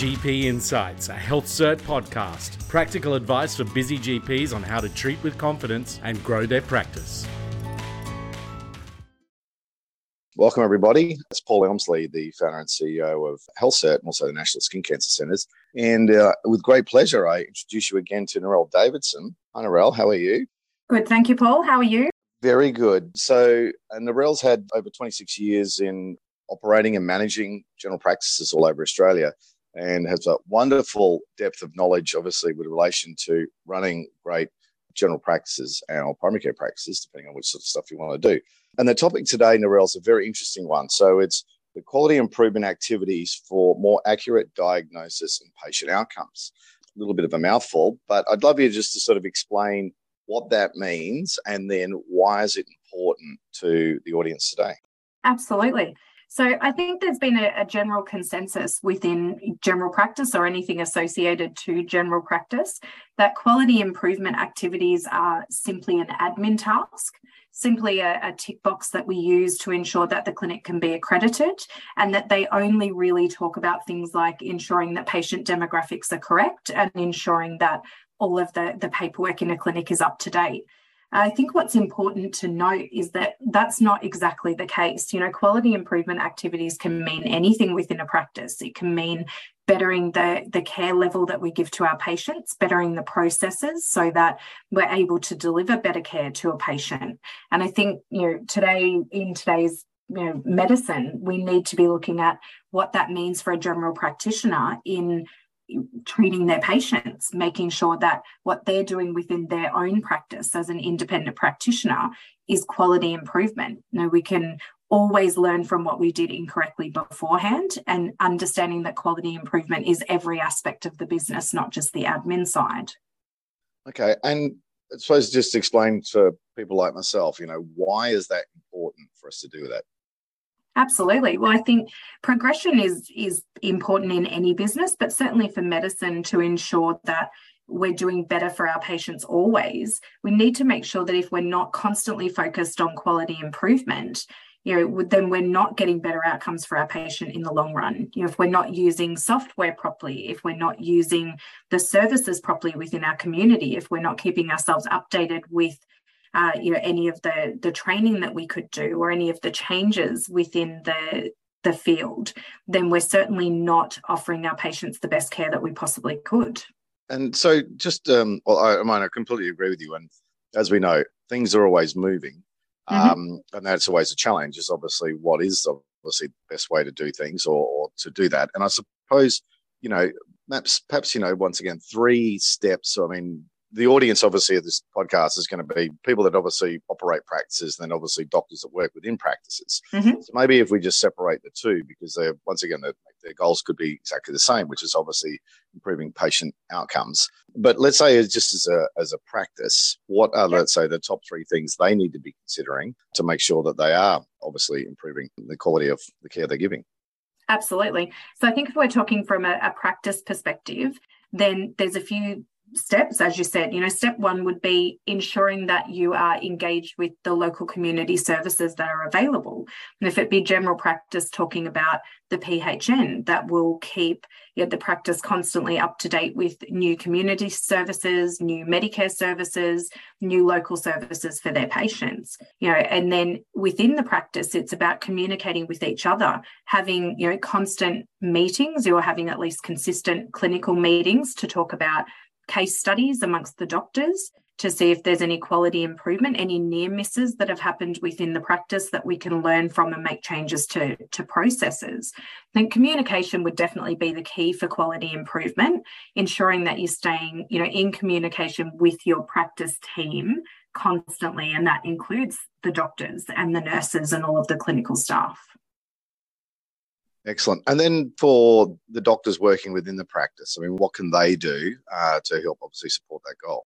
GP Insights, a Health Cert podcast. Practical advice for busy GPs on how to treat with confidence and grow their practice. Welcome, everybody. It's Paul Elmsley, the founder and CEO of HealthCert and also the National Skin Cancer Centres. And uh, with great pleasure, I introduce you again to Narelle Davidson. Hi, Narelle. How are you? Good. Thank you, Paul. How are you? Very good. So, uh, Narelle's had over 26 years in operating and managing general practices all over Australia and has a wonderful depth of knowledge, obviously, with relation to running great general practices and primary care practices, depending on which sort of stuff you want to do. And the topic today, Narelle, is a very interesting one. So it's the quality improvement activities for more accurate diagnosis and patient outcomes. A little bit of a mouthful, but I'd love you just to sort of explain what that means and then why is it important to the audience today? Absolutely. So I think there's been a, a, general consensus within general practice or anything associated to general practice that quality improvement activities are simply an admin task, simply a, a tick box that we use to ensure that the clinic can be accredited, and that they only really talk about things like ensuring that patient demographics are correct and ensuring that all of the, the paperwork in a clinic is up to date. I think what's important to note is that that's not exactly the case. You know, quality improvement activities can mean anything within a practice. It can mean bettering the, the care level that we give to our patients, bettering the processes so that we're able to deliver better care to a patient. And I think, you know, today, in today's you know, medicine, we need to be looking at what that means for a general practitioner in treating their patients, making sure that what they're doing within their own practice as an independent practitioner is quality improvement. You know, we can always learn from what we did incorrectly beforehand and understanding that quality improvement is every aspect of the business, not just the admin side. Okay. And I suppose just explain to people like myself, you know, why is that important for us to do that? Absolutely. Well, I think progression is is important in any business, but certainly for medicine to ensure that we're doing better for our patients always. We need to make sure that if we're not constantly focused on quality improvement, you know, then we're not getting better outcomes for our patient in the long run. You know, if we're not using software properly, if we're not using the services properly within our community, if we're not keeping ourselves updated with uh, you know any of the the training that we could do or any of the changes within the the field, then we're certainly not offering our patients the best care that we possibly could. And so, just um, well, I, I mean, I completely agree with you. And as we know, things are always moving, mm-hmm. um, and that's always a challenge. Is obviously what is obviously the best way to do things or, or to do that. And I suppose you know, perhaps, perhaps you know, once again, three steps. I mean, the audience obviously of this podcast is going to be people that obviously operate practices and then obviously doctors that work within practices mm-hmm. so maybe if we just separate the two because they're once again their, their goals could be exactly the same which is obviously improving patient outcomes but let's say just as a as a practice what are let's say the top three things they need to be considering to make sure that they are obviously improving the quality of the care they're giving Absolutely. So I think if we're talking from a, a, practice perspective, then there's a few steps as you said you know step one would be ensuring that you are engaged with the local community services that are available. And if it be general practice talking about the phn that will keep the practice constantly up to date with new community services new medicare services new local services for their patients you know. And then within the practice it's about communicating with each other having you know constant meetings or having at least consistent clinical meetings to talk about case studies amongst the doctors to see if there's any quality improvement, any near misses that have happened within the practice that we can learn from and make changes to, to processes. Then communication would definitely be the key for quality improvement, ensuring that you're staying, you know, in communication with your practice team constantly, and that includes the doctors and the nurses and all of the clinical staff. Excellent. And then for the doctors working within the practice, I mean, what can they do uh, to help obviously support that goal?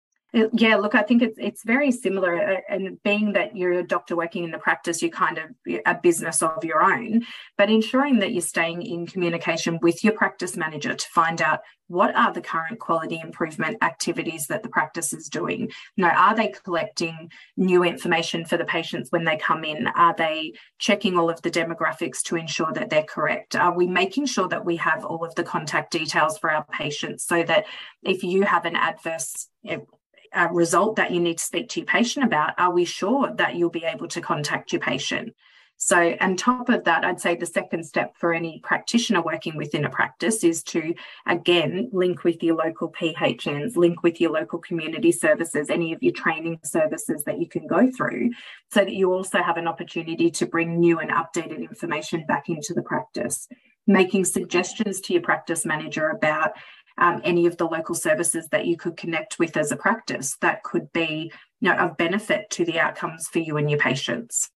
Yeah, look, I think it's it's very similar, uh, and being that you're a doctor working in the practice, you're kind of a business of your own. But ensuring that you're staying in communication with your practice manager to find out what are the current quality improvement activities that the practice is doing. You know, are they collecting new information for the patients when they come in? Are they checking all of the demographics to ensure that they're correct? Are we making sure that we have all of the contact details for our patients so that if you have an adverse uh, result that you need to speak to your patient about, are we sure that you'll be able to contact your patient? So, on top of that, I'd say the second step for any practitioner working within a practice is to, again, link with your local PHNs, link with your local community services, any of your training services that you can go through, so that you also have an opportunity to bring new and updated information back into the practice. Making suggestions to your practice manager about um, any of the local services that you could connect with as a practice that could be you know, of benefit to the outcomes for you and your patients.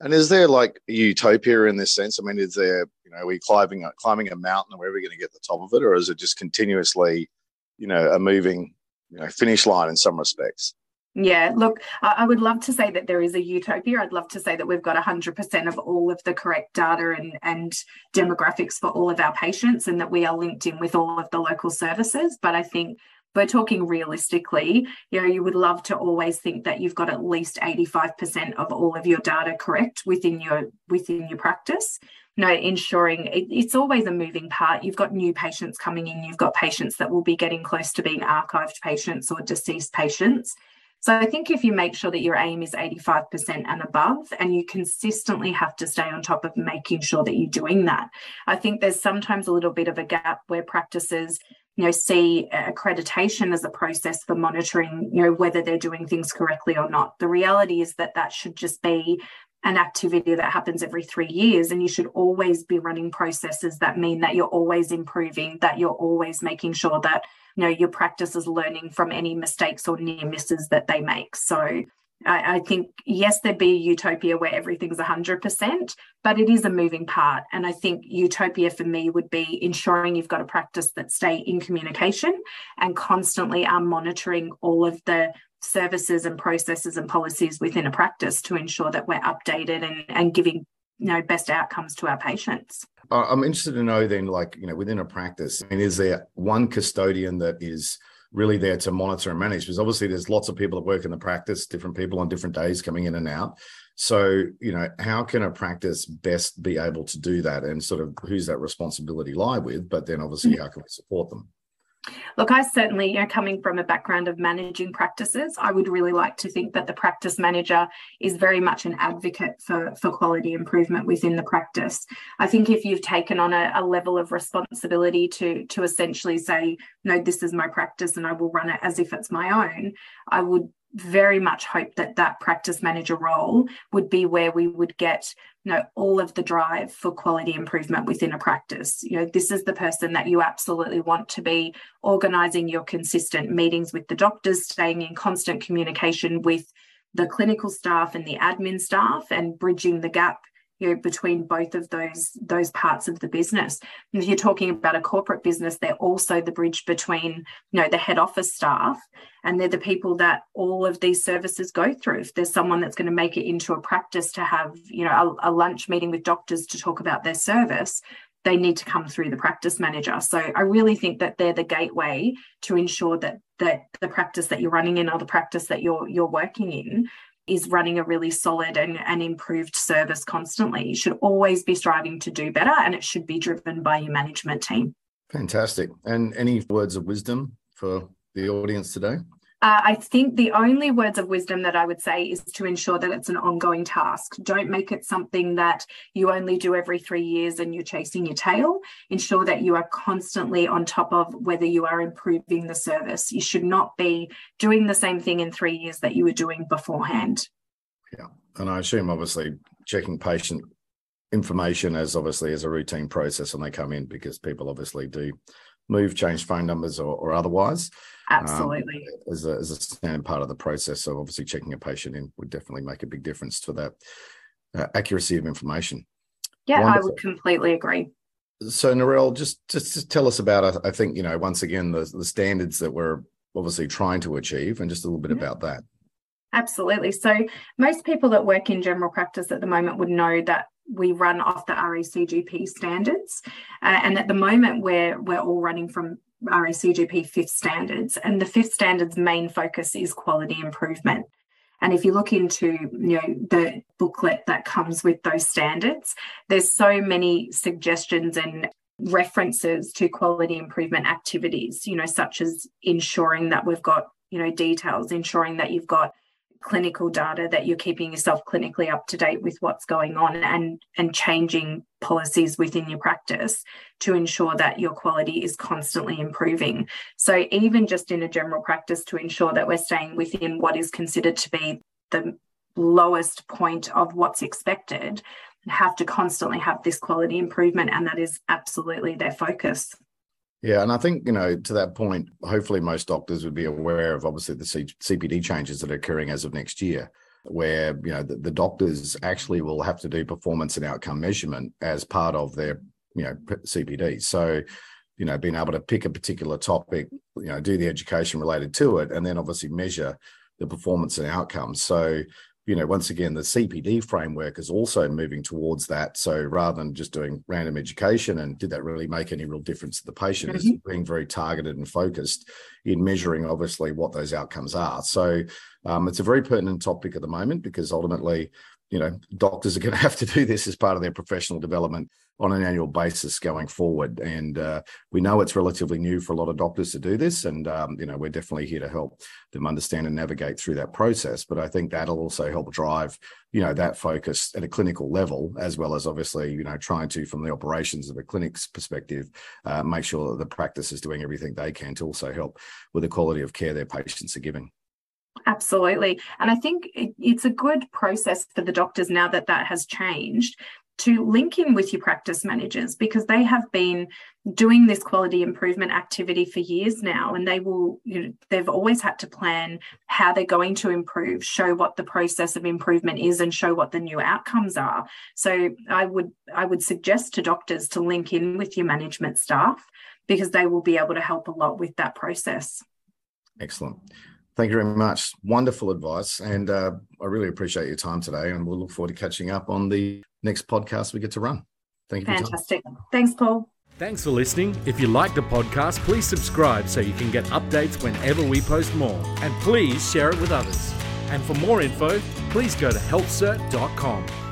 And is there like utopia in this sense? I mean, is there, you know, are we climbing a, climbing a mountain and we're ever going to get the top of it? Or is it just continuously, you know, a moving, you know, finish line in some respects? Yeah, look, I would love to say that there is a utopia. I'd love to say that we've got 100% of all of the correct data and, and demographics for all of our patients and that we are linked in with all of the local services. But I think we're talking realistically, you know, you would love to always think that you've got at least 85% of all of your data correct within your within your practice. Know, ensuring it, it's always a moving part. You've got new patients coming in, you've got patients that will be getting close to being archived patients or deceased patients so I think if you make sure that your aim is 85% and above, and you consistently have to stay on top of making sure that you're doing that, I think there's sometimes a little bit of a gap where practices you know see accreditation as a process for monitoring you know whether they're doing things correctly or not. The reality is that that should just be an activity that happens every three years and you should always be running processes that mean that you're always improving that you're always making sure that you know your practice is learning from any mistakes or near misses that they make. So I, I think yes there'd be a utopia where everything's 100% but it is a moving part. And i think utopia for me would be ensuring you've got a practice that stay in communication and constantly are monitoring all of the services and processes and policies within a practice to ensure that we're updated and, and giving you know best outcomes to our patients i'm interested to know then like you know within a practice i mean is there one custodian that is really there to monitor and manage? Because obviously there's lots of people that work in the practice different people on different days coming in and out. So you know how can a practice best be able to do that and sort of who's that responsibility lie with but then obviously mm-hmm. how can we support them Look, I certainly, you know, coming from a background of managing practices, I would really like to think that the practice manager is very much an advocate for, for quality improvement within the practice. I think if you've taken on a, a level of responsibility to, to essentially say, no, this is my practice and I will run it as if it's my own, I would very much hope that that practice manager role would be where we would get you know all of the drive for quality improvement within a practice. You know this is the person that you absolutely want to be organizing your consistent meetings with the doctors staying in constant communication with the clinical staff and the admin staff and bridging the gap you know, between both of those those parts of the business. And if you're talking about a corporate business, they're also the bridge between you know the head office staff and they're the people that all of these services go through. If there's someone that's going to make it into a practice to have you know a, a lunch meeting with doctors to talk about their service, they need to come through the practice manager. So I really think that they're the gateway to ensure that that the practice that you're running in or the practice that you're you're working in is running a really solid and, and improved service constantly. You should always be striving to do better and it should be driven by your management team. Fantastic. And any words of wisdom for the audience today? Uh, I think the only words of wisdom that I would say is to ensure that it's an ongoing task. Don't make it something that you only do every three years and you're chasing your tail. Ensure that you are constantly on top of whether you are improving the service. You should not be doing the same thing in three years that you were doing beforehand. Yeah. And I assume, obviously, checking patient information as obviously as a routine process when they come in because people obviously do move, change phone numbers or, or otherwise. Um, Absolutely. Um, as, a, as a standard part of the process. So obviously checking a patient in would definitely make a big difference to that uh, accuracy of information. Yeah, Wonderful. I would completely agree. So Narelle, just just, just tell us about. I think you know once again the the standards that we're obviously trying to achieve, and just a little bit about that. Absolutely. So, most people that work in general practice at the moment would know that we run off the RACGP standards. Uh, and at the moment, we're, we're all running from RACGP fifth standards. And the fifth standards main focus is quality improvement. And if you look into you know the booklet that comes with those standards, there's so many suggestions and references to quality improvement activities, you know, such as ensuring that we've got, you know, details, ensuring that you've got clinical data that you're keeping yourself clinically up to date with what's going on and and changing policies within your practice to ensure that your quality is constantly improving. So even just in a general practice to ensure that we're staying within what is considered to be the lowest point of what's expected have to constantly have this quality improvement and that is absolutely their focus yeah, and I think you know to that point, hopefully most doctors would be aware of obviously the C- CPD changes that are occurring as of next year, where you know the, the, doctors actually will have to do performance and outcome measurement as part of their you know CPD. So, you know, being able to pick a particular topic, you know, do the education related to it, and then obviously measure the performance and outcomes. So, you know, once again, the CPD framework is also moving towards that. So rather than just doing random education and did that really make any real difference to the patient, mm-hmm. is being very targeted and focused in measuring obviously what those outcomes are. So um, it's a very pertinent topic at the moment because ultimately, you know, doctors are going to have to do this as part of their professional development on an annual basis going forward. And uh, we know it's relatively new for a lot of doctors to do this. And, um, you know, we're definitely here to help them understand and navigate through that process. But I think that'll also help drive, you know, that focus at a clinical level, as well as obviously, you know, trying to, from the operations of a clinic's perspective, uh, make sure that the practice is doing everything they can to also help with the quality of care their patients are giving. Absolutely. And I think it's a good process for the doctors now that that has changed to link in with your practice managers because they have been doing this quality improvement activity for years now and they will you know they've always had to plan how they're going to improve show what the process of improvement is and show what the new outcomes are so i would i would suggest to doctors to link in with your management staff because they will be able to help a lot with that process excellent Thank you very much. Wonderful advice. And uh, I really appreciate your time today. And we'll look forward to catching up on the next podcast we get to run. Thank you. Fantastic. Thanks, Paul. Thanks for listening. If you like the podcast, please subscribe so you can get updates whenever we post more. And please share it with others. And for more info, please go to healthcert.com.